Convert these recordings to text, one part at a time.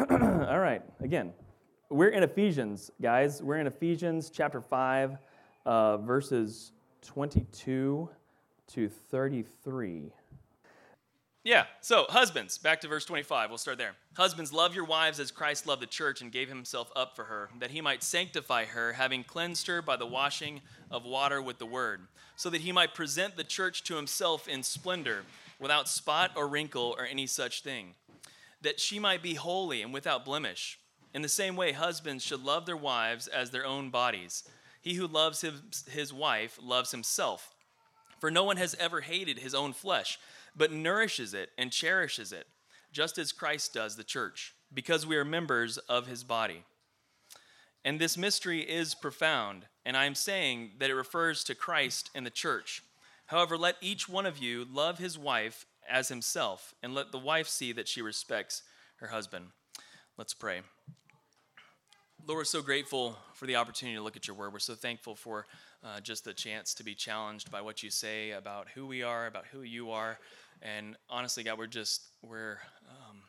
All right, again, we're in Ephesians, guys. We're in Ephesians chapter 5, uh, verses 22 to 33. Yeah, so husbands, back to verse 25. We'll start there. Husbands, love your wives as Christ loved the church and gave himself up for her, that he might sanctify her, having cleansed her by the washing of water with the word, so that he might present the church to himself in splendor, without spot or wrinkle or any such thing, that she might be holy and without blemish. In the same way, husbands should love their wives as their own bodies. He who loves his, his wife loves himself. For no one has ever hated his own flesh but nourishes it and cherishes it, just as Christ does the church, because we are members of his body. And this mystery is profound, and I am saying that it refers to Christ and the church. However, let each one of you love his wife as himself, and let the wife see that she respects her husband. Let's pray. Lord, we're so grateful for the opportunity to look at your word. We're so thankful for uh, just the chance to be challenged by what you say about who we are, about who you are. And honestly, God, we're just, we're, um,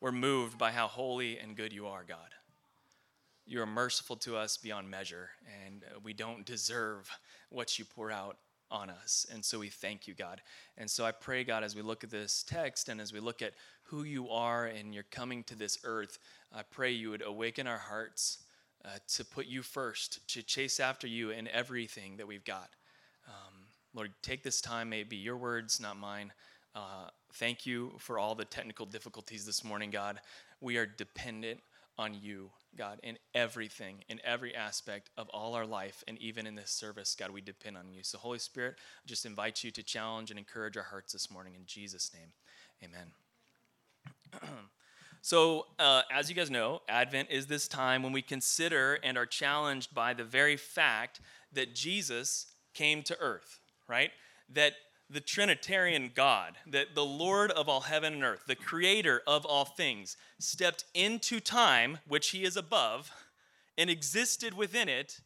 we're moved by how holy and good you are, God. You are merciful to us beyond measure, and we don't deserve what you pour out on us. And so we thank you, God. And so I pray, God, as we look at this text and as we look at who you are and you're coming to this earth, I pray you would awaken our hearts uh, to put you first, to chase after you in everything that we've got. Um, Lord, take this time, may it be your words, not mine. Uh, thank you for all the technical difficulties this morning, God. We are dependent on you, God, in everything, in every aspect of all our life, and even in this service, God, we depend on you. So, Holy Spirit, I just invite you to challenge and encourage our hearts this morning. In Jesus' name, amen. So, uh, as you guys know, Advent is this time when we consider and are challenged by the very fact that Jesus came to earth, right? That the Trinitarian God, that the Lord of all heaven and earth, the creator of all things, stepped into time, which he is above, and existed within it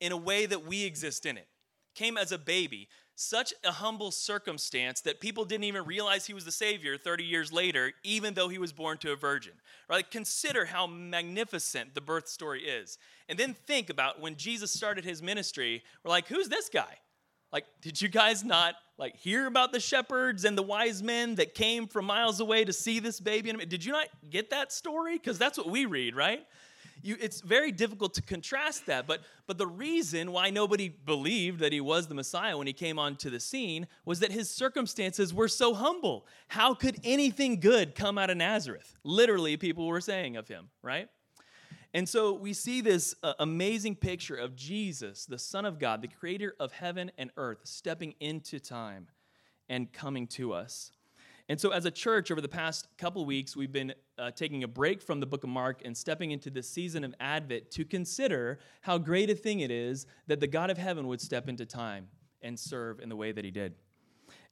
in a way that we exist in it. Came as a baby, such a humble circumstance that people didn't even realize he was the Savior 30 years later, even though he was born to a virgin. Right? Consider how magnificent the birth story is. And then think about when Jesus started his ministry, we're like, who's this guy? Like, did you guys not like hear about the shepherds and the wise men that came from miles away to see this baby? Did you not get that story? Because that's what we read, right? you, it's very difficult to contrast that. But, but the reason why nobody believed that he was the Messiah when he came onto the scene was that his circumstances were so humble. How could anything good come out of Nazareth? Literally, people were saying of him, right? And so we see this uh, amazing picture of Jesus, the Son of God, the creator of heaven and earth, stepping into time and coming to us. And so, as a church, over the past couple weeks, we've been uh, taking a break from the book of Mark and stepping into this season of Advent to consider how great a thing it is that the God of heaven would step into time and serve in the way that he did.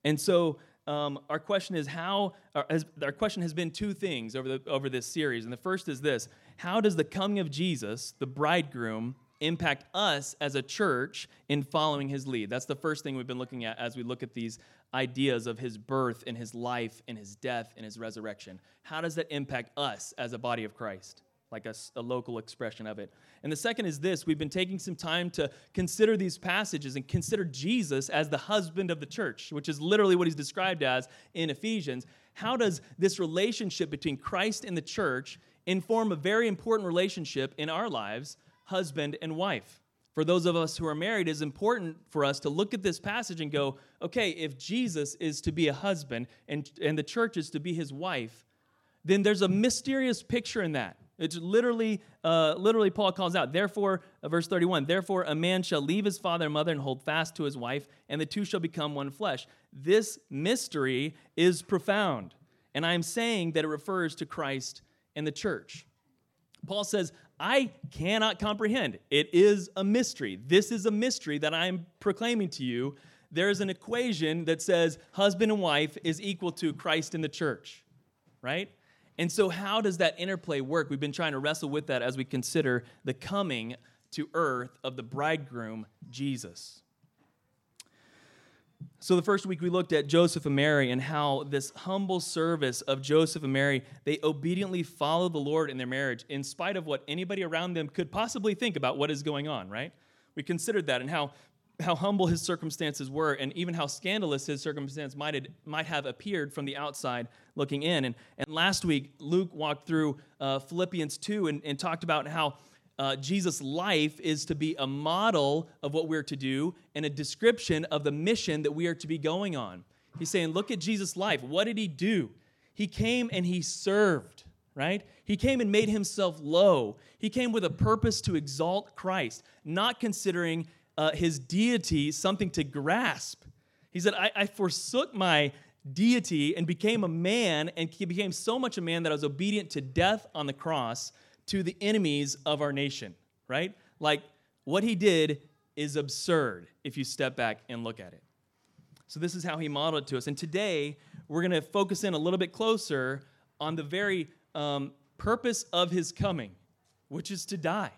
And so, um, our question is how, our, has, our question has been two things over, the, over this series. And the first is this How does the coming of Jesus, the bridegroom, impact us as a church in following his lead? That's the first thing we've been looking at as we look at these ideas of his birth and his life and his death and his resurrection. How does that impact us as a body of Christ? Like a, a, local expression of it. And the second is this we've been taking some time to consider these passages and consider Jesus as the husband of the church, which is literally what he's described as in Ephesians. How does this relationship between Christ and the church inform a very important relationship in our lives, husband and wife? for those of us who are married, is important for us to look at this passage and go, okay, if Jesus is to be a husband and, and the church is to be his wife, then there's a mysterious picture in that. It's literally, uh, literally, Paul calls out, therefore, uh, verse 31, therefore a man shall leave his father and mother and hold fast to his wife, and the two shall become one flesh. This mystery is profound. And I'm saying that it refers to Christ and the church. Paul says, I cannot comprehend. It is a mystery. This is a mystery that I'm proclaiming to you. There is an equation that says husband and wife is equal to Christ in the church, right? And so, how does that interplay work? We've been trying to wrestle with that as we consider the coming to earth of the bridegroom, Jesus. So, the first week we looked at Joseph and Mary and how this humble service of Joseph and Mary, they obediently followed the Lord in their marriage in spite of what anybody around them could possibly think about what is going on, right? We considered that and how, how humble his circumstances were and even how scandalous his circumstance might have, might have appeared from the outside looking in. And, and last week, Luke walked through uh, Philippians 2 and, and talked about how uh, Jesus' life is to be a model of what we're to do and a description of the mission that we are to be going on. He's saying, Look at Jesus' life. What did he do? He came and he served, right? He came and made himself low. He came with a purpose to exalt Christ, not considering uh, his deity something to grasp. He said, I, I forsook my deity and became a man and he became so much a man that I was obedient to death on the cross to the enemies of our nation, right? Like what he did is absurd if you step back and look at it. So, this is how he modeled it to us. And today, we're going to focus in a little bit closer on the very um, purpose of his coming, which is to die,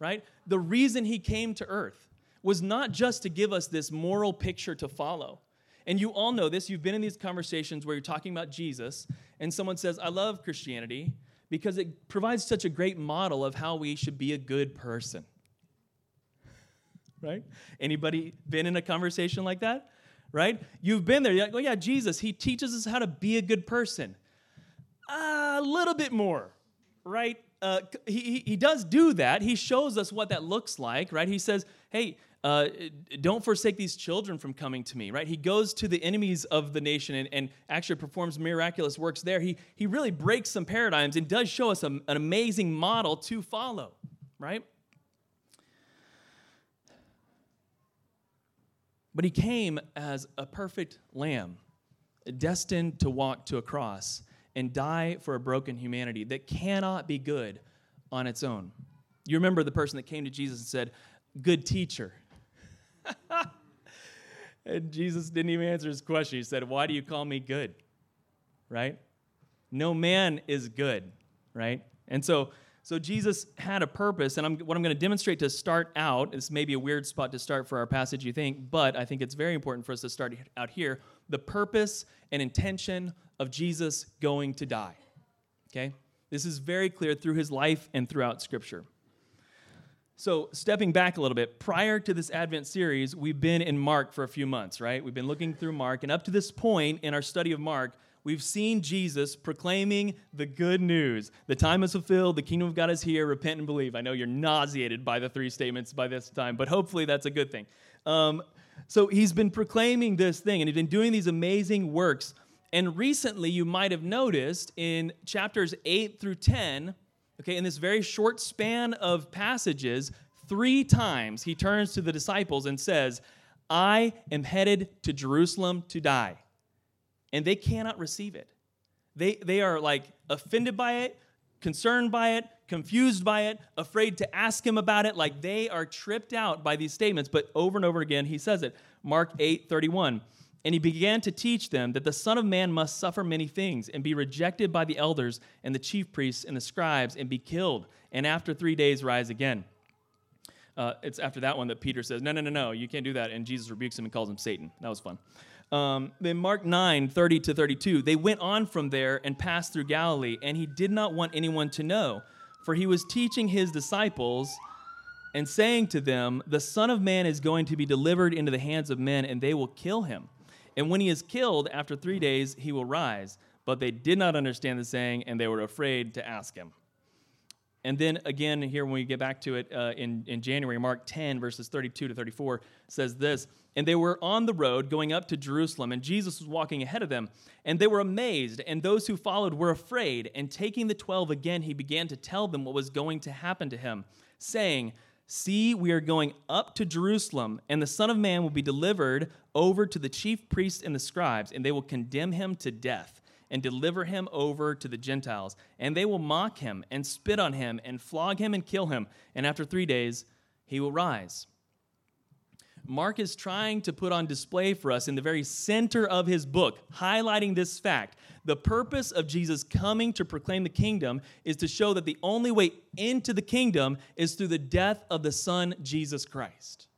right? The reason he came to earth was not just to give us this moral picture to follow. And you all know this. You've been in these conversations where you're talking about Jesus, and someone says, I love Christianity because it provides such a great model of how we should be a good person. Right? Anybody been in a conversation like that? Right? You've been there. You're like, oh, yeah, Jesus, he teaches us how to be a good person. Uh, a little bit more, right? Uh, he, he does do that. He shows us what that looks like, right? He says, hey, uh, don't forsake these children from coming to me, right? He goes to the enemies of the nation and, and, actually performs miraculous works there. He, he really breaks some paradigms and does show us a, an amazing model to follow, right? But he came as a perfect lamb, destined to walk to a cross and die for a broken humanity that cannot be good on its own. You remember the person that came to Jesus and said, Good teacher. and Jesus didn't even answer his question. He said, Why do you call me good? Right? No man is good, right? And so, so Jesus had a purpose, and I'm, what I'm going to demonstrate to start out, is maybe a weird spot to start for our passage, you think, but I think it's very important for us to start out here. The purpose and intention of Jesus going to die. Okay? This is very clear through his life and throughout Scripture. So, stepping back a little bit, prior to this Advent series, we've been in Mark for a few months, right? We've been looking through Mark, and up to this point in our study of Mark, we've seen Jesus proclaiming the good news. The time is fulfilled, the kingdom of God is here, repent and believe. I know you're nauseated by the three statements by this time, but hopefully that's a good thing. Um, so, he's been proclaiming this thing, and he's been doing these amazing works. And recently, you might have noticed in chapters 8 through 10, Okay, in this very short span of passages, three times he turns to the disciples and says, I am headed to Jerusalem to die. And they cannot receive it. They, they are like offended by it, concerned by it, confused by it, afraid to ask him about it. Like they are tripped out by these statements. But over and over again, he says it. Mark 8 31. And he began to teach them that the Son of Man must suffer many things and be rejected by the elders and the chief priests and the scribes and be killed, and after three days rise again. Uh, it's after that one that Peter says, No, no, no, no, you can't do that. And Jesus rebukes him and calls him Satan. That was fun. Um, then Mark 9, 30 to 32, they went on from there and passed through Galilee, and he did not want anyone to know, for he was teaching his disciples and saying to them, The Son of Man is going to be delivered into the hands of men, and they will kill him and when he is killed, after three days, he will rise. But they did not understand the saying, and they were afraid to ask him. And then again, here when we get back to it uh, in, in January, Mark 10, verses 32 to 34 says this And they were on the road going up to Jerusalem, and Jesus was walking ahead of them. And they were amazed, and those who followed were afraid. And taking the twelve again, he began to tell them what was going to happen to him, saying, See, we are going up to Jerusalem, and the Son of Man will be delivered over to the chief priests and the scribes, and they will condemn him to death and deliver him over to the Gentiles. And they will mock him and spit on him and flog him and kill him. And after three days, he will rise. Mark is trying to put on display for us in the very center of his book, highlighting this fact. The purpose of Jesus coming to proclaim the kingdom is to show that the only way into the kingdom is through the death of the Son, Jesus Christ.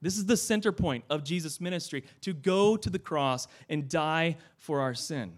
This is the center point of Jesus' ministry to go to the cross and die for our sin.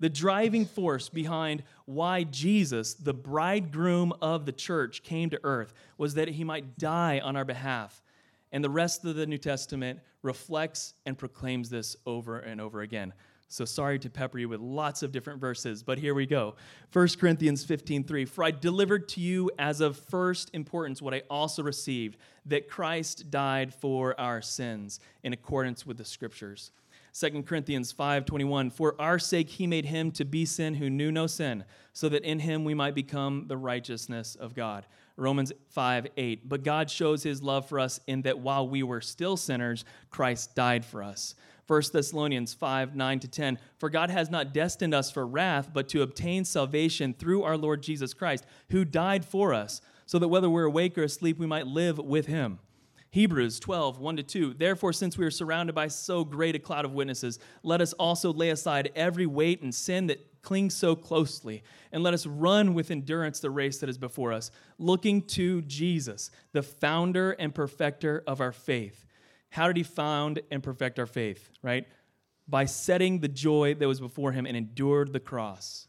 The driving force behind why Jesus, the bridegroom of the church, came to earth was that he might die on our behalf. And the rest of the New Testament reflects and proclaims this over and over again. So sorry to pepper you with lots of different verses, but here we go. 1 Corinthians 15:3 For I delivered to you as of first importance what I also received, that Christ died for our sins in accordance with the scriptures. 2 Corinthians 5:21 For our sake he made him to be sin who knew no sin, so that in him we might become the righteousness of God. Romans 5 8. But God shows his love for us in that while we were still sinners, Christ died for us. 1 Thessalonians 5 9 to 10. For God has not destined us for wrath, but to obtain salvation through our Lord Jesus Christ, who died for us, so that whether we're awake or asleep, we might live with him. Hebrews 12, 1 to 2. Therefore, since we are surrounded by so great a cloud of witnesses, let us also lay aside every weight and sin that clings so closely, and let us run with endurance the race that is before us, looking to Jesus, the founder and perfecter of our faith how did he found and perfect our faith, right? By setting the joy that was before him and endured the cross,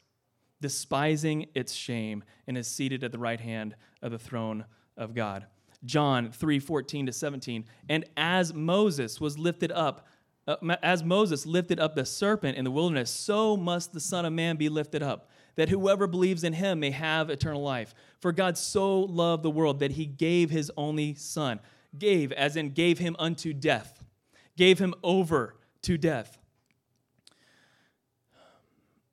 despising its shame, and is seated at the right hand of the throne of God. John 3 14 to 17. And as Moses was lifted up, uh, as Moses lifted up the serpent in the wilderness, so must the Son of Man be lifted up, that whoever believes in him may have eternal life. For God so loved the world that he gave his only Son gave, as in gave him unto death, gave him over to death.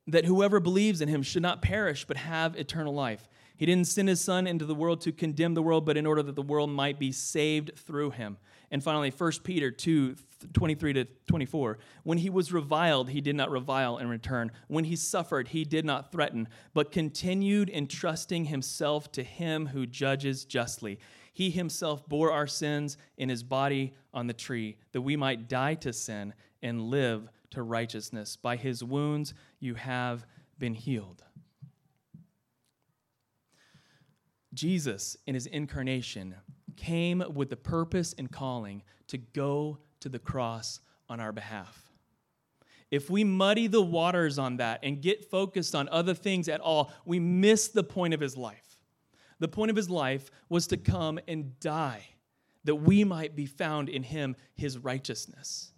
That whoever believes in him should not perish, but have eternal life. He didn't send his son into the world to condemn the world, but in order that the world might be saved through him. And finally, 1 Peter 2 23 to 24. When he was reviled, he did not revile in return. When he suffered, he did not threaten, but continued entrusting himself to him who judges justly. He himself bore our sins in his body on the tree, that we might die to sin and live to righteousness. By his wounds you have been healed. Jesus, in his incarnation, came with the purpose and calling to go to the cross on our behalf. If we muddy the waters on that and get focused on other things at all, we miss the point of his life. The point of his life was to come and die, that we might be found in him his righteousness.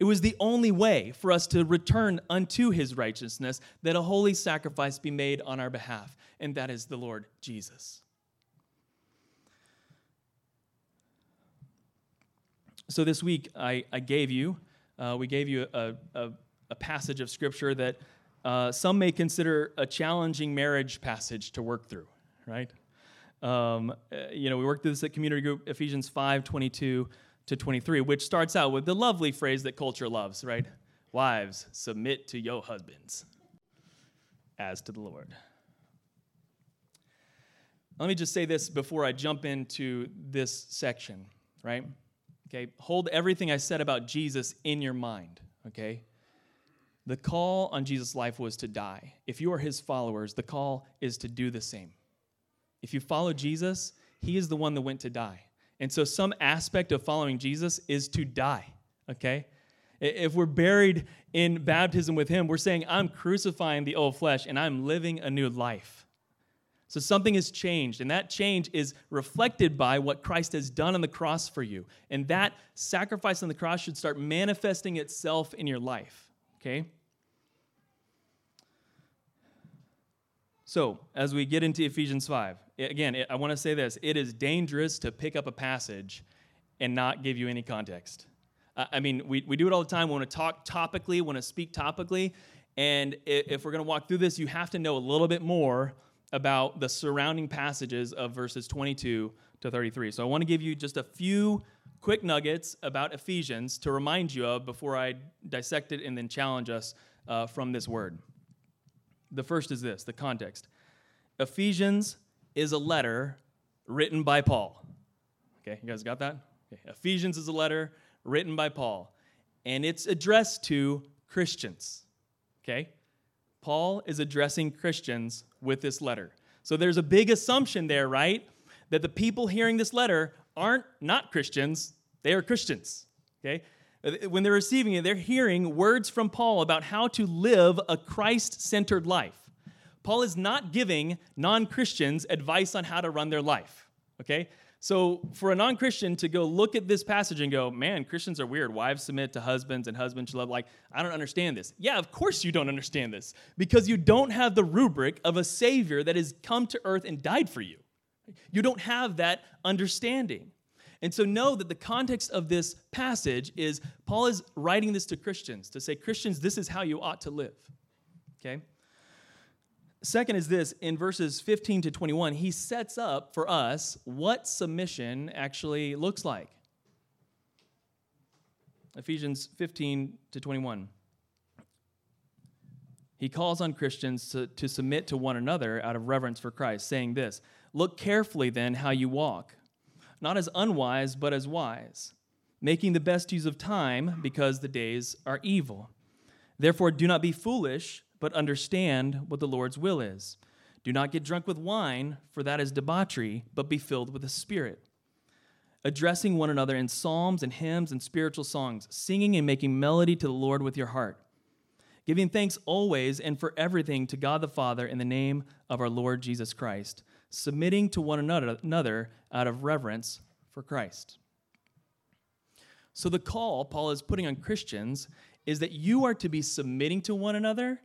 It was the only way for us to return unto his righteousness that a holy sacrifice be made on our behalf, and that is the Lord Jesus. So this week, I, I gave you, uh, we gave you a, a, a, passage of scripture that uh, some may consider a challenging marriage passage to work through, right? Um, uh, you know, we worked through this at community group, Ephesians 5 22 to 23, which starts out with the lovely phrase that culture loves, right? Wives, submit to your husbands as to the Lord. Let me just say this before I jump into this section, right? Okay, hold everything I said about Jesus in your mind, okay? The call on Jesus' life was to die. If you are his followers, the call is to do the same. If you follow Jesus, he is the one that went to die. And so, some aspect of following Jesus is to die, okay? If we're buried in baptism with him, we're saying, I'm crucifying the old flesh and I'm living a new life. So, something has changed, and that change is reflected by what Christ has done on the cross for you. And that sacrifice on the cross should start manifesting itself in your life, okay? So, as we get into Ephesians 5, again, I want to say this it is dangerous to pick up a passage and not give you any context. I mean, we, we do it all the time. We want to talk topically, we want to speak topically. And if we're going to walk through this, you have to know a little bit more about the surrounding passages of verses 22 to 33. So I want to give you just a few quick nuggets about Ephesians to remind you of before I dissect it and then challenge us uh, from this word. The first is this the context. Ephesians is a letter written by Paul. Okay, you guys got that? Okay. Ephesians is a letter written by Paul, and it's addressed to Christians. Okay? Paul is addressing Christians with this letter. So there's a big assumption there, right? That the people hearing this letter aren't not Christians, They are Christians. Okay? When they're receiving it, they're hearing words from Paul about how to live a Christ centered life. Paul is not giving non Christians advice on how to run their life. Okay? So, for a non Christian to go look at this passage and go, man, Christians are weird. Wives submit to husbands and husbands should love, like, I don't understand this. Yeah, of course you don't understand this because you don't have the rubric of a Savior that has come to earth and died for you. You don't have that understanding. And so, know that the context of this passage is Paul is writing this to Christians to say, Christians, this is how you ought to live. Okay? Second is this in verses 15 to 21, he sets up for us what submission actually looks like. Ephesians 15 to 21. He calls on Christians to, to submit to one another out of reverence for Christ, saying this Look carefully then how you walk, not as unwise, but as wise, making the best use of time because the days are evil. Therefore, do not be foolish but understand what the Lord's will is. Do not get drunk with wine, for that is debauchery, but be filled with the Spirit. Addressing one another in psalms and hymns and spiritual songs, singing and making melody to the Lord with your heart. Giving thanks always and for everything to God the Father in the name of our Lord Jesus Christ, submitting to one another out of reverence for Christ. So, the call Paul is putting on Christians is that you are to be submitting to one another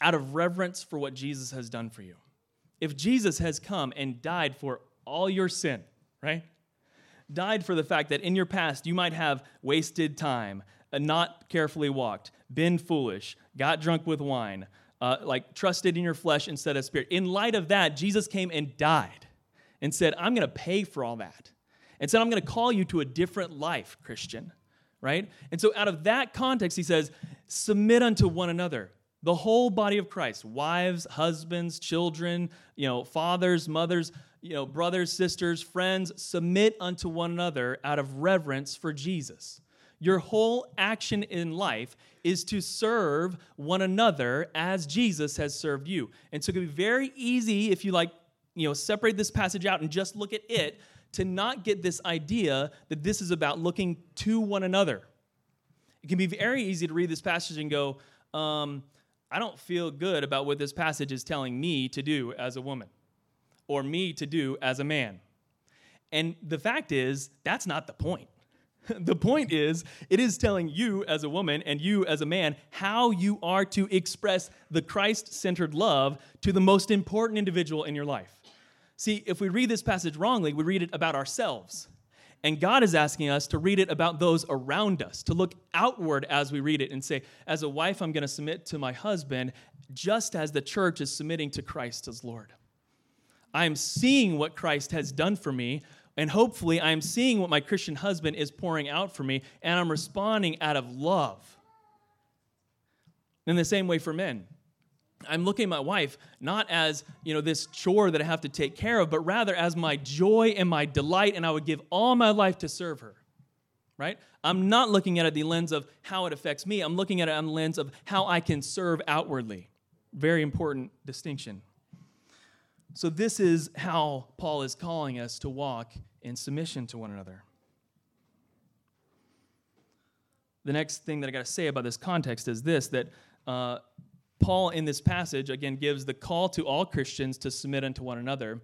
out of reverence for what Jesus has done for you. If Jesus has come and died for all your sin, right? Died for the fact that in your past you might have wasted time, uh, not carefully walked, been foolish, got drunk with wine, uh, like trusted in your flesh instead of spirit. In light of that, Jesus came and died and said, I'm going to pay for all that. And said, I'm going to call you to a different life, Christian, right? And so, out of that context, he says, submit unto one another the whole body of Christ, wives, husbands, children, you know, fathers, mothers, you know, brothers, sisters, friends, submit unto one another out of reverence for Jesus. Your whole action in life is to serve one another as Jesus has served you. And so it can be very easy if you like, you know, separate this passage out and just look at it to not get this idea that this is about looking to one another. It can be very easy to read this passage and go, um, I don't feel good about what this passage is telling me to do as a woman or me to do as a man. And the fact is, that's not the point. the point is, it is telling you as a woman and you as a man how you are to express the Christ centered love to the most important individual in your life. See, if we read this passage wrongly, we read it about ourselves. And God is asking us to read it about those around us, to look outward as we read it and say, as a wife, I'm going to submit to my husband just as the church is submitting to Christ as Lord. I'm seeing what Christ has done for me, and hopefully I'm seeing what my Christian husband is pouring out for me, and I'm responding out of love. In the same way for men, I'm looking at my wife not as, you know, this chore that I have to take care of, but rather as my joy and my delight, and I would give all my life to serve her. Right? I'm not looking at it the lens of how it affects me. I'm looking at it on the lens of how I can serve outwardly. Very important distinction. So, this is how Paul is calling us to walk in submission to one another. The next thing that I got to say about this context is this that uh, Paul, in this passage, again, gives the call to all Christians to submit unto one another.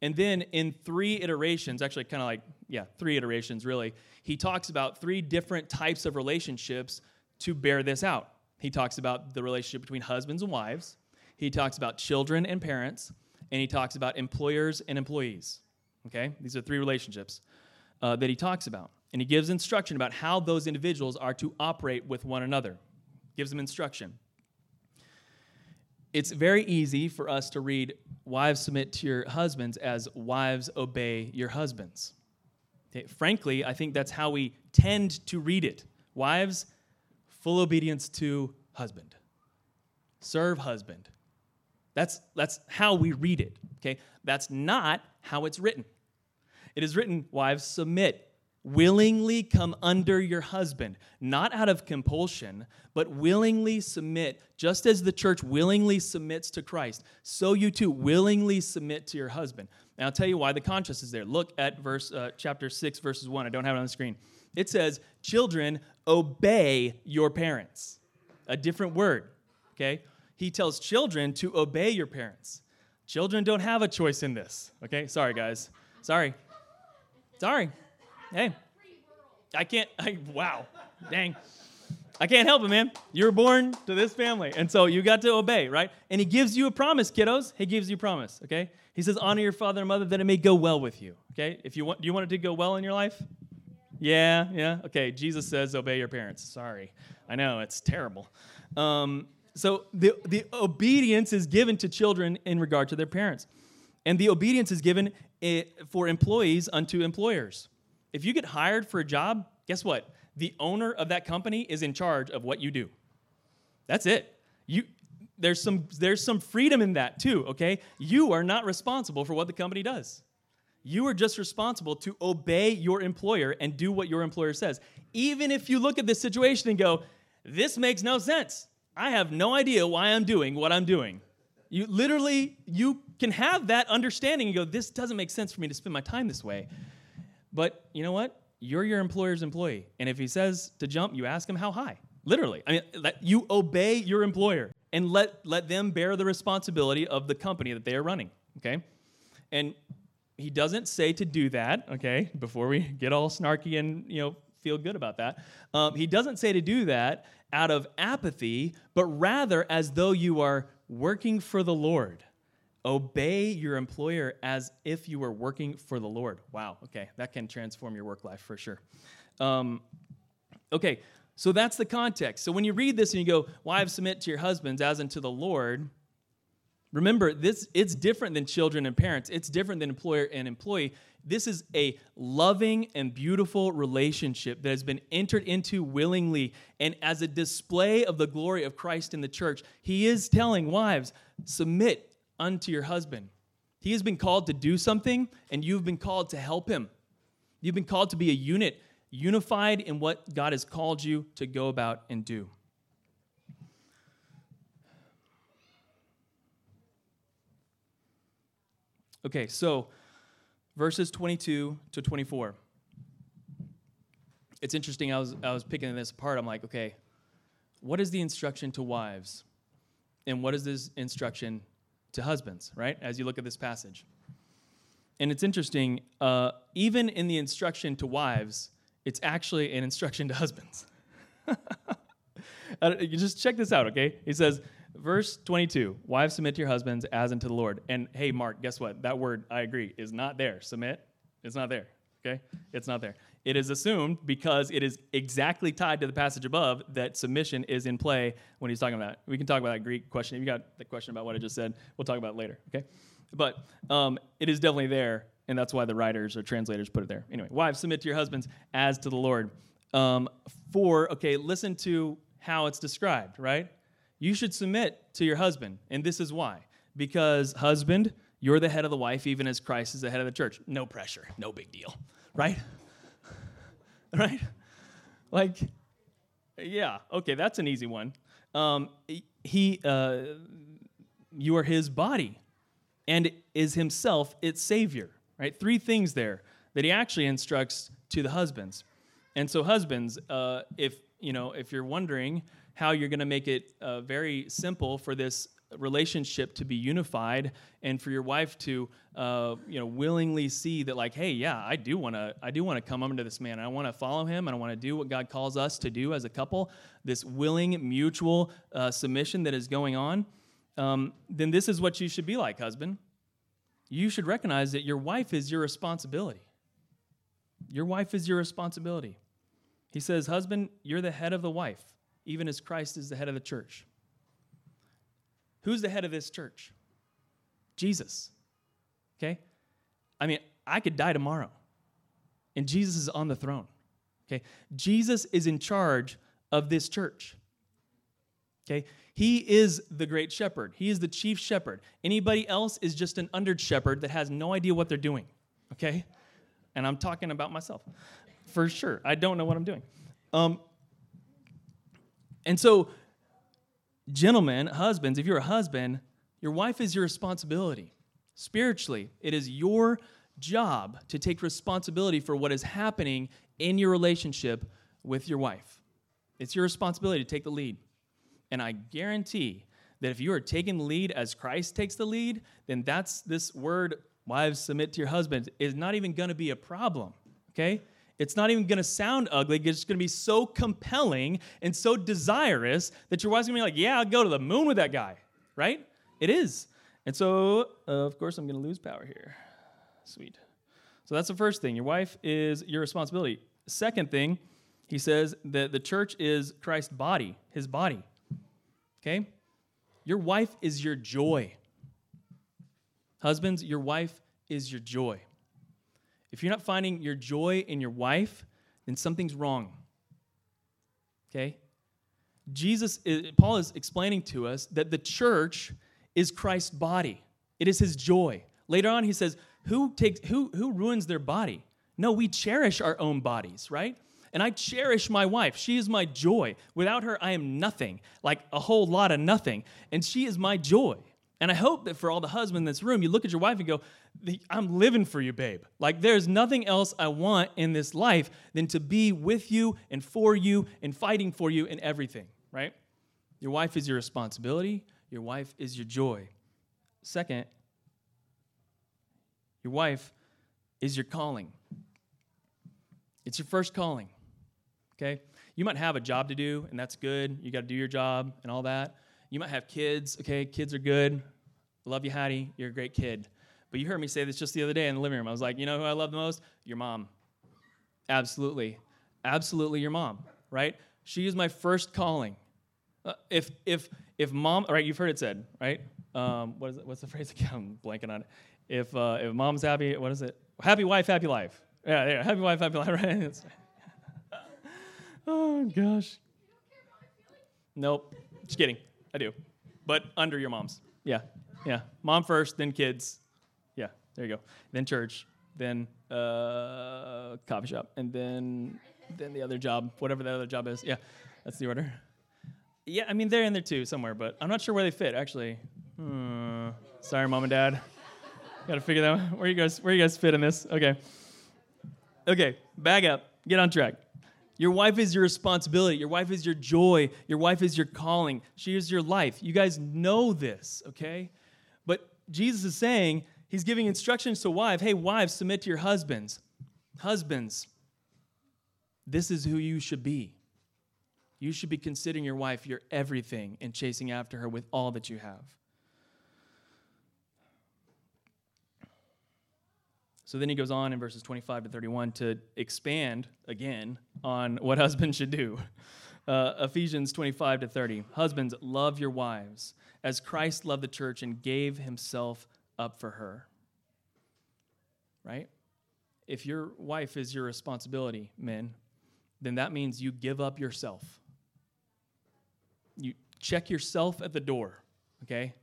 And then in three iterations, actually, kind of like, yeah, three iterations really, he talks about three different types of relationships to bear this out. He talks about the relationship between husbands and wives, he talks about children and parents, and he talks about employers and employees. Okay? These are three relationships uh, that he talks about. And he gives instruction about how those individuals are to operate with one another. Gives them instruction it's very easy for us to read wives submit to your husbands as wives obey your husbands. Okay, frankly, I think that's how we tend to read it. Wives, full obedience to husband. Serve husband. That's, that's how we read it. Okay? That's not how it's written. It is written, wives submit. Willingly come under your husband, not out of compulsion, but willingly submit, just as the church willingly submits to Christ, so you too willingly submit to your husband. And I'll tell you why the contrast is there. Look at verse uh, chapter 6 verses 1. I don't have it on the screen. It says, "Children, obey your parents." A different word, okay? He tells children to obey your parents. Children don't have a choice in this, okay? Sorry guys. Sorry. Sorry. Hey, I can't. I, wow, dang. I can't help it, man. You were born to this family, and so you got to obey, right? And he gives you a promise, kiddos. He gives you a promise, okay? He says, "Honor your father and mother, that it may go well with you." Okay? If you want, do you want it to go well in your life? Yeah, yeah. Okay. Jesus says, "Obey your parents." Sorry, I know it's terrible. Um, so the the obedience is given to children in regard to their parents, and the obedience is given eh, for employees unto employers. If you get hired for a job, guess what? The owner of that company is in charge of what you do. That's it. You there's some there's some freedom in that too, okay? You are not responsible for what the company does. You are just responsible to obey your employer and do what your employer says. Even if you look at this situation and go, this makes no sense. I have no idea why I'm doing what I'm doing. You literally you can have that understanding and go, this doesn't make sense for me to spend my time this way. But you know what? You're your employer's employee. And if he says to jump, you ask him how high. Literally. I mean, you obey your employer and let, let them bear the responsibility of the company that they are running. Okay? And he doesn't say to do that, okay, before we get all snarky and, you know, feel good about that. Um, he doesn't say to do that out of apathy, but rather as though you are working for the Lord. Obey your employer as if you were working for the Lord. Wow, okay, that can transform your work life for sure. Um, okay, so that's the context. So when you read this and you go, Wives, submit to your husbands as unto the Lord, remember, this it's different than children and parents, it's different than employer and employee. This is a loving and beautiful relationship that has been entered into willingly. And as a display of the glory of Christ in the church, he is telling wives, submit unto your husband. He has been called to do something, and you've been called to help him. You've been called to be a unit, unified in what God has called you to go about and do. Okay, so verses 22 to 24. It's interesting. I was, I was picking this apart. I'm like, okay, what is the instruction to wives? And what is this instruction to husbands, right? As you look at this passage. And it's interesting, uh, even in the instruction to wives, it's actually an instruction to husbands. uh, you just check this out, okay? He says, verse 22 Wives, submit to your husbands as unto the Lord. And hey, Mark, guess what? That word, I agree, is not there. Submit, it's not there, okay? It's not there. It is assumed because it is exactly tied to the passage above that submission is in play when he's talking about it. We can talk about that Greek question. If you got the question about what I just said, we'll talk about it later, okay? But um, it is definitely there, and that's why the writers or translators put it there. Anyway, wives, submit to your husbands as to the Lord. Um, for, okay, listen to how it's described, right? You should submit to your husband, and this is why. Because, husband, you're the head of the wife, even as Christ is the head of the church. No pressure, no big deal, right? right? Like, yeah, okay, that's an easy one. Um, he, uh, you are his body, and is himself its savior. Right? Three things there that he actually instructs to the husbands. And so, husbands, uh, if you know, if you're wondering how you're going to make it uh, very simple for this relationship to be unified and for your wife to uh, you know willingly see that like hey yeah i do want to i do want to come under this man. I want to follow him. And i want to do what god calls us to do as a couple. This willing mutual uh, submission that is going on um, then this is what you should be like husband. You should recognize that your wife is your responsibility. Your wife is your responsibility. He says husband you're the head of the wife even as christ is the head of the church Who's the head of this church? Jesus. Okay? I mean, I could die tomorrow, and Jesus is on the throne. Okay? Jesus is in charge of this church. Okay? He is the great shepherd. He is the chief shepherd. Anybody else is just an under shepherd that has no idea what they're doing. Okay? And I'm talking about myself. for sure. I don't know what I'm doing. Um, and so, gentlemen, husbands, if you're a husband, your wife is your responsibility. Spiritually, it is your job to take responsibility for what is happening in your relationship with your wife. It's your responsibility to take the lead. And I guarantee that if you are taking the lead as Christ takes the lead, then that's this word, wives, submit to your husbands, is not even going to be a problem. Okay? It's not even going to sound ugly. It's going to be so compelling and so desirous that your wife's going to be like, yeah, I'll go to the moon with that guy, right? It is. And so, uh, of course, I'm going to lose power here. Sweet. So that's the first thing. Your wife is your responsibility. Second thing, he says that the church is Christ's body, his body. Okay? Your wife is your joy. Husbands, your wife is your joy. If you're not finding your joy in your wife, then something's wrong. Okay? Jesus, Paul is explaining to us that the church is Christ's body. It is his joy. Later on, he says, who takes who who ruins their body? No, we cherish our own bodies, right? And I cherish my wife. She is my joy. Without her, I am nothing, like a whole lot of nothing. And she is my joy. And I hope that for all the husbands in this room, you look at your wife and go, I'm living for you, babe. Like there's nothing else I want in this life than to be with you and for you and fighting for you in everything, right? Your wife is your responsibility, your wife is your joy. Second, your wife is your calling. It's your first calling, okay? You might have a job to do, and that's good. You got to do your job and all that. You might have kids, okay? Kids are good. love you, Hattie. You're a great kid. But you heard me say this just the other day in the living room. I was like, you know who I love the most? Your mom. Absolutely. Absolutely your mom, right? She is my first calling. Uh, if if if mom, right? You've heard it said, right? Um, what is it? What's the phrase again? I'm blanking on it. If uh, if mom's happy, what is it? Happy wife, happy life. Yeah, yeah. Happy wife, happy life. Right? oh gosh. Nope. Just kidding. I do, but under your mom's. Yeah, yeah. Mom first, then kids. There you go. Then church, then uh, coffee shop, and then then the other job, whatever the other job is. Yeah, that's the order. Yeah, I mean they're in there too somewhere, but I'm not sure where they fit actually. Hmm. Sorry, mom and dad. Got to figure that out. Where you guys where you guys fit in this? Okay. Okay, bag up. Get on track. Your wife is your responsibility. Your wife is your joy. Your wife is your calling. She is your life. You guys know this, okay? But Jesus is saying, He's giving instructions to wives. Hey, wives, submit to your husbands. Husbands, this is who you should be. You should be considering your wife your everything and chasing after her with all that you have. So then he goes on in verses 25 to 31 to expand again on what husbands should do. Uh, Ephesians 25 to 30. Husbands, love your wives as Christ loved the church and gave himself up for her. Right? If your wife is your responsibility, men, then that means you give up yourself you check yourself at the door, okay,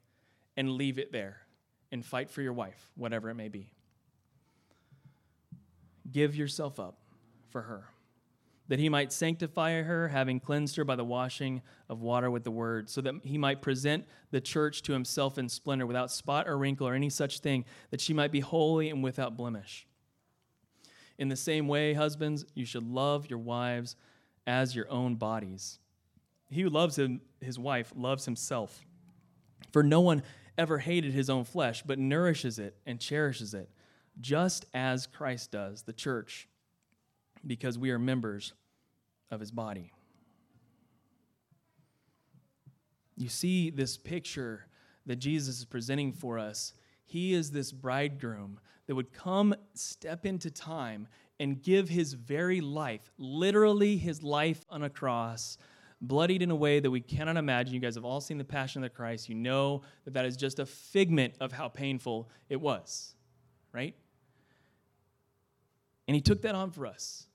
and leave it there and fight for your wife, whatever it may be. Give yourself up for her, that he might sanctify her, having cleansed her by the washing of water with the word, so that he might present the church to himself in splendor, without spot or wrinkle or any such thing, that she might be holy and without blemish. In the same way, husbands, you should love your wives as your own bodies. He who loves him, his wife loves himself. For no one ever hated his own flesh, but nourishes it and cherishes it, just as Christ does, the church, because we are members of his body. You see this picture that Jesus is presenting for us. He is this bridegroom that would come, step into time, and give his very life, literally his life on a cross bloodied in a way that we cannot imagine. You guys have all seen the Passion of the Christ. You know that that is just a figment of how painful it was, right? And he took that on for us.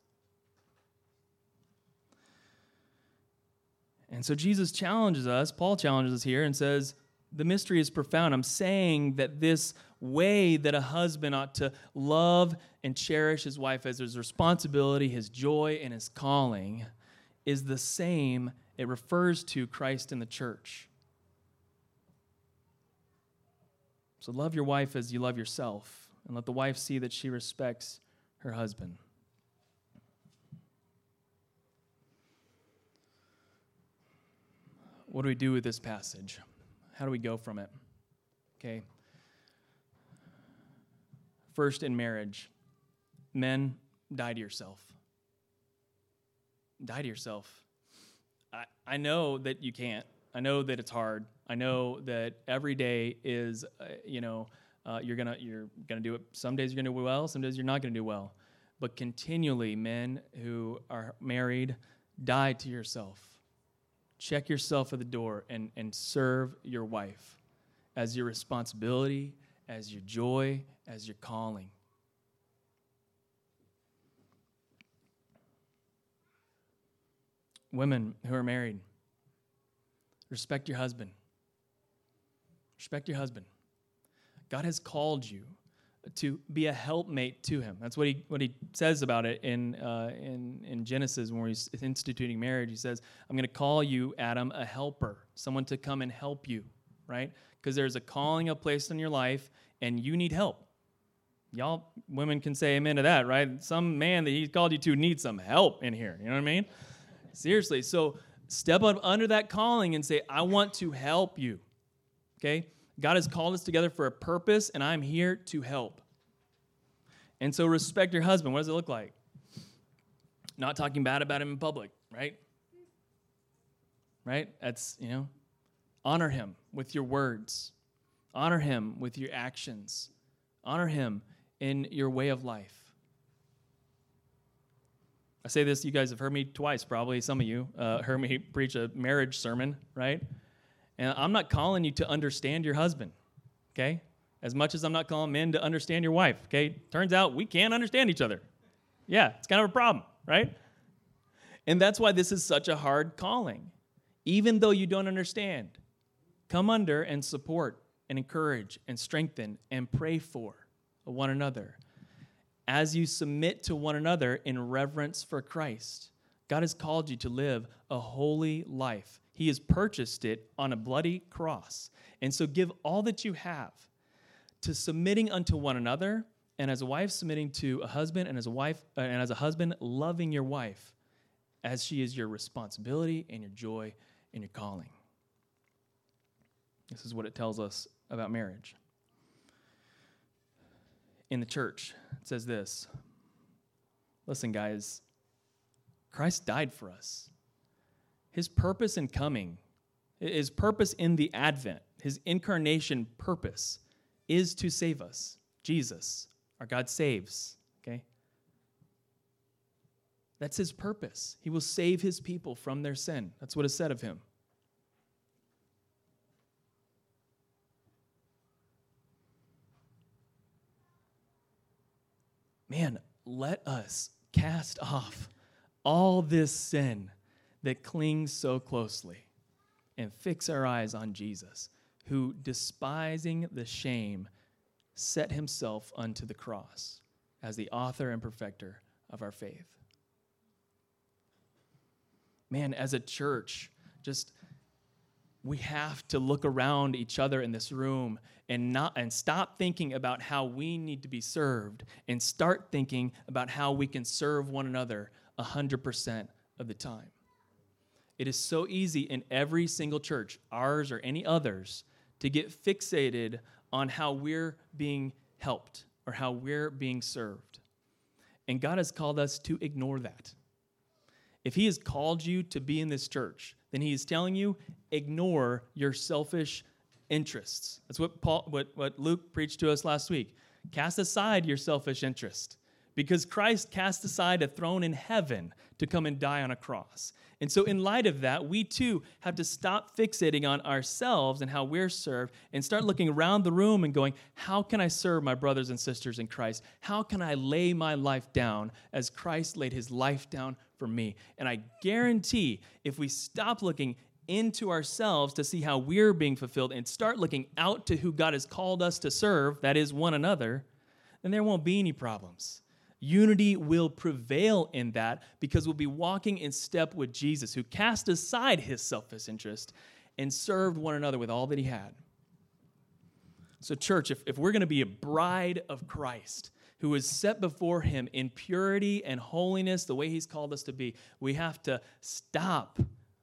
And so Jesus challenges us, Paul challenges us here and says, the mystery is profound. I'm saying that this way that a husband ought to love and cherish his wife as his responsibility, his joy, and his calling is the same. It refers to Christ in the church. So love your wife as you love yourself, and let the wife see that she respects her husband. What do we do with this passage? How do we go from it? Okay. First, in marriage, men, die to yourself. Die to yourself. I, I know that you can't. I know that it's hard. I know that every day is, uh, you know, uh, you're gonna you're gonna do it. Some days you're gonna do well. Some days you're not gonna do well. But continually, men who are married, die to yourself. Check yourself at the door and and serve your wife as your responsibility, as your joy, as your calling. Women who are married, respect your husband. Respect your husband. God has called you to be a helpmate to him. That's what he what he says about it in uh, in in Genesis when he's instituting marriage. He says, "I'm going to call you, Adam, a helper, someone to come and help you." Right? Because there's a calling a place in your life, and you need help. Y'all women can say amen to that, right? Some man that he's called you to needs some help in here. You know what I mean? Seriously. So step up under that calling and say, I want to help you. Okay? God has called us together for a purpose, and I'm here to help. And so respect your husband. What does it look like? Not talking bad about him in public, right? Right? That's, you know, honor him with your words, honor him with your actions, honor him in your way of life. I say this, you guys have heard me twice, probably. Some of you uh, heard me preach a marriage sermon, right? And I'm not calling you to understand your husband, okay? As much as I'm not calling men to understand your wife, okay? Turns out we can't understand each other. Yeah, it's kind of a problem, right? And that's why this is such a hard calling. Even though you don't understand, come under and support and encourage and strengthen and pray for one another as you submit to one another in reverence for Christ. God has called you to live a holy life. He has purchased it on a bloody cross. And so give all that you have to submitting unto one another, and as a wife submitting to a husband, and as a wife uh, and as a husband loving your wife as she is your responsibility and your joy and your calling. This is what it tells us about marriage in the church. It says this Listen, guys, Christ died for us. His purpose in coming, his purpose in the advent, his incarnation purpose is to save us. Jesus, our God saves, okay? That's his purpose. He will save his people from their sin. That's what is said of him. man, let us cast off all this sin that clings so closely and fix our eyes on Jesus, who, despising the shame, set himself unto the cross as the author and perfecter of our faith. Man, as a church, just we have to look around each other in this room and not and stop thinking about how we need to be served and start thinking about how we can serve one another 100% of the time. It is so easy in every single church, ours or any others, to get fixated on how we're being helped or how we're being served. And God has called us to ignore that. If He has called you to be in this church, then He is telling you, ignore your selfish interests. That's what Paul what, what Luke preached to us last week. Cast aside your selfish interest because Christ cast aside a throne in heaven to come and die on a cross. And so, in light of that, we too have to stop fixating on ourselves and how we're served and start looking around the room and going, How can I serve my brothers and sisters in Christ? How can I lay my life down as Christ laid his life down for me? And I guarantee if we stop looking into ourselves to see how we're being fulfilled and start looking out to who God has called us to serve, that is one another, then there won't be any problems. Unity will prevail in that because we'll be walking in step with Jesus, who cast aside his selfish interest and served one another with all that he had. So, church, if, if we're going to be a bride of Christ, who is set before him in purity and holiness, the way he's called us to be, we have to stop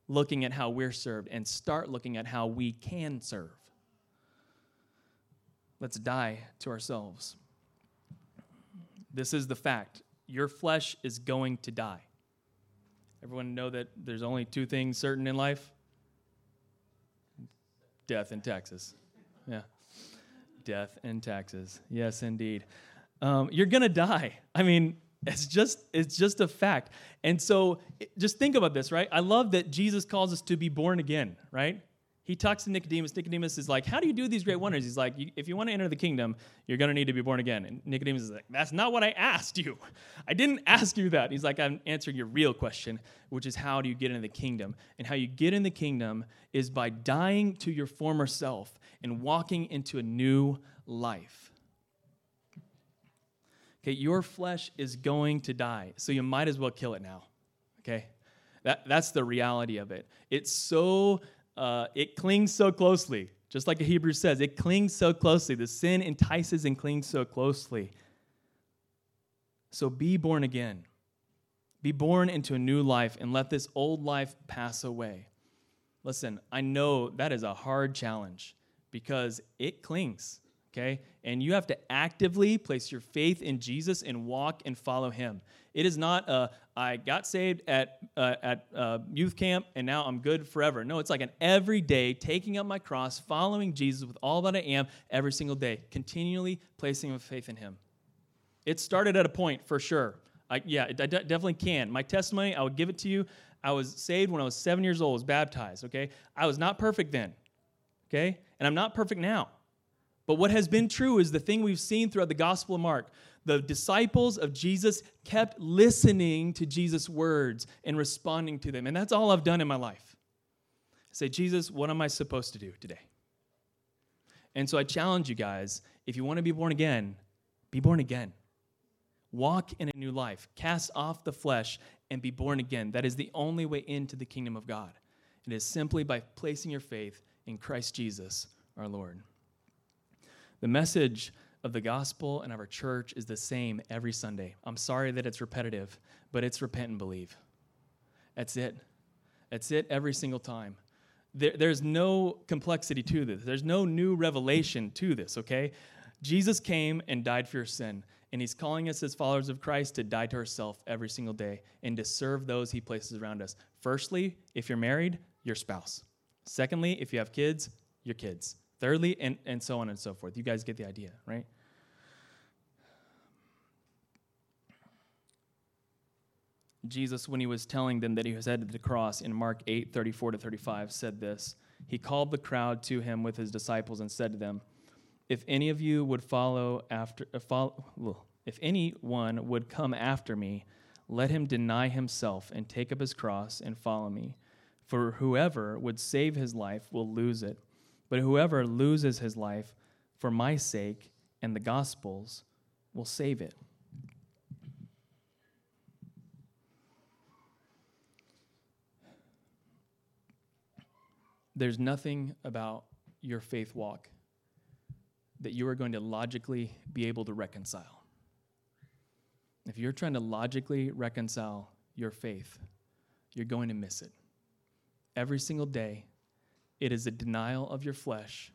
looking at how we're served and start looking at how we can serve. Let's die to ourselves. This is the fact. Your flesh is going to die. Everyone know that there's only two things certain in life? Death and taxes. Yeah. Death and taxes. Yes, indeed um, you're gonna die. I mean, it's just it's just a fact. And so just think about this, right? I love that Jesus calls us to be born again, right? He talks to Nicodemus. Nicodemus is like, "How do you do these great wonders?" He's like, "If you want to enter the kingdom, you're going to need to be born again." And Nicodemus is like, "That's not what I asked you. I didn't ask you that." He's like, "I'm answering your real question, which is how do you get into the kingdom? And how you get in the kingdom is by dying to your former self and walking into a new life." Okay, your flesh is going to die, so you might as well kill it now. Okay? That, that's the reality of it. It's so, uh, it clings so closely. Just like the Hebrew says, it clings so closely. The sin entices and clings so closely. So be born again. Be born into a new life and let this old life pass away. Listen, I know that is a hard challenge because it clings okay? And you have to actively place your faith in Jesus and walk and follow him. It is not a, I got saved at, uh, at uh, youth camp and now I'm good forever. No, it's like an everyday taking up my cross, following Jesus with all that I am every single day, continually placing my faith in him. It started at a point for sure. I, yeah, I definitely can. My testimony, I would give it to you. I was saved when I was seven years old, was baptized, okay? I was not perfect then, okay? And I'm not perfect now. But what has been true is the thing we've seen throughout the Gospel of Mark. The disciples of Jesus kept listening to Jesus' words and responding to them. And that's all I've done in my life. I say, Jesus, what am I supposed to do today? And so I challenge you guys if you want to be born again, be born again. Walk in a new life. Cast off the flesh and be born again. That is the only way into the kingdom of God. It is simply by placing your faith in Christ Jesus, our Lord. The message of the gospel and of our church is the same every Sunday. I'm sorry that it's repetitive, but it's repent and believe. That's it. That's it every single time. There, there's no complexity to this, there's no new revelation to this, okay? Jesus came and died for your sin, and he's calling us as followers of Christ to die to ourselves every single day and to serve those he places around us. Firstly, if you're married, your spouse. Secondly, if you have kids, your kids. Thirdly, and, and so on and so forth. You guys get the idea, right? Jesus, when he was telling them that he was headed to the cross in Mark 8 34 to 35, said this. He called the crowd to him with his disciples and said to them, If any of you would follow after, uh, follow, if anyone would come after me, let him deny himself and take up his cross and follow me. For whoever would save his life will lose it but whoever loses his life for my sake and the gospel's will save it. There's nothing about your faith walk that you are going to logically be able to reconcile. If you're trying to logically reconcile your faith, you're going to miss it. Every single day, it is a denial of your flesh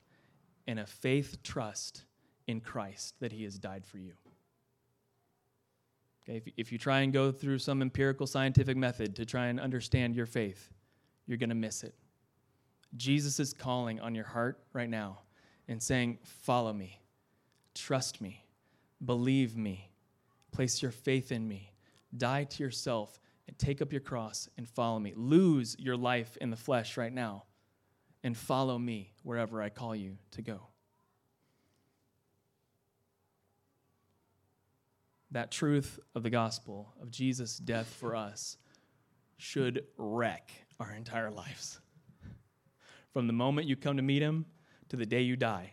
and a faith trust in Christ that He has died for you. Okay, if, if you try and go through some empirical scientific method to try and understand your faith, you're going to miss it. Jesus is calling on your heart right now and saying, Follow me, trust me, believe me, place your faith in me, die to yourself, and take up your cross and follow me. Lose your life in the flesh right now and follow me wherever I call you to go. That truth of the gospel, of Jesus' death for us, should wreck our entire lives. from the moment you come to meet him to the day you die.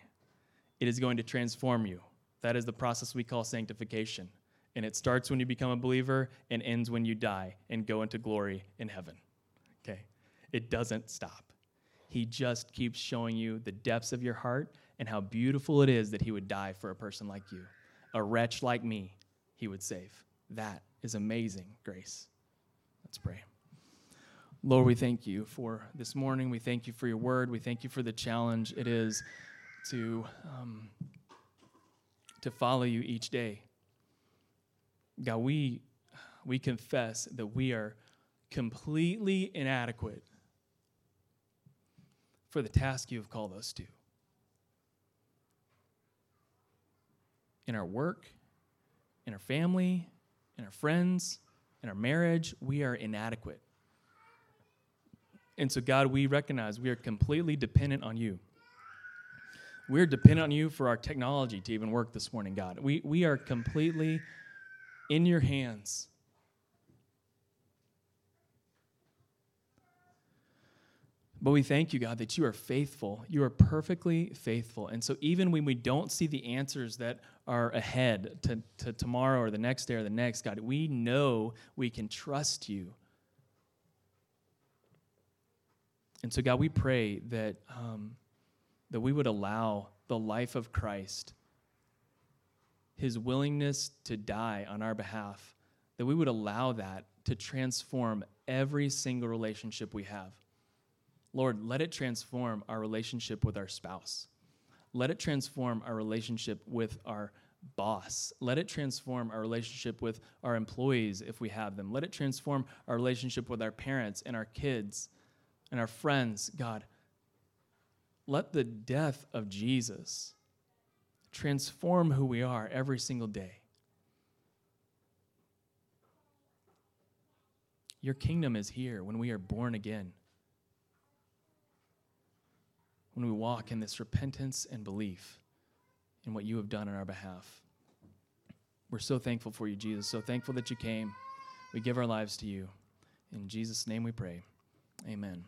It is going to transform you. That is the process we call sanctification. And it starts when you become a believer and ends when you die and go into glory in heaven. Okay? It doesn't stop. He just keeps showing you the depths of your heart and how beautiful it is that he would die for a person like you. A wretch like me, he would save. That is amazing grace. Let's pray. Lord, we thank you for this morning. We thank you for your word. We thank you for the challenge it is to, um, to follow you each day. God, we, we confess that we are completely inadequate for the task you have called us to. In our work, in our family, in our friends, in our marriage, we are inadequate. And so, God, we recognize we are completely dependent on you. We're dependent on you for our technology to even work this morning, God. We, we are completely in your hands. But we thank you, God, that you are faithful. You are perfectly faithful. And so, even when we don't see the answers that are ahead to, to tomorrow or the next day or the next, God, we know we can trust you. And so, God, we pray that, um, that we would allow the life of Christ, his willingness to die on our behalf, that we would allow that to transform every single relationship we have. Lord, let it transform our relationship with our spouse. Let it transform our relationship with our boss. Let it transform our relationship with our employees if we have them. Let it transform our relationship with our parents and our kids and our friends. God, let the death of Jesus transform who we are every single day. Your kingdom is here when we are born again when we walk in this repentance and belief in what you have done on our behalf. We're so thankful for you, Jesus. So thankful that you came. We give our lives to you. In Jesus' name we pray. Amen.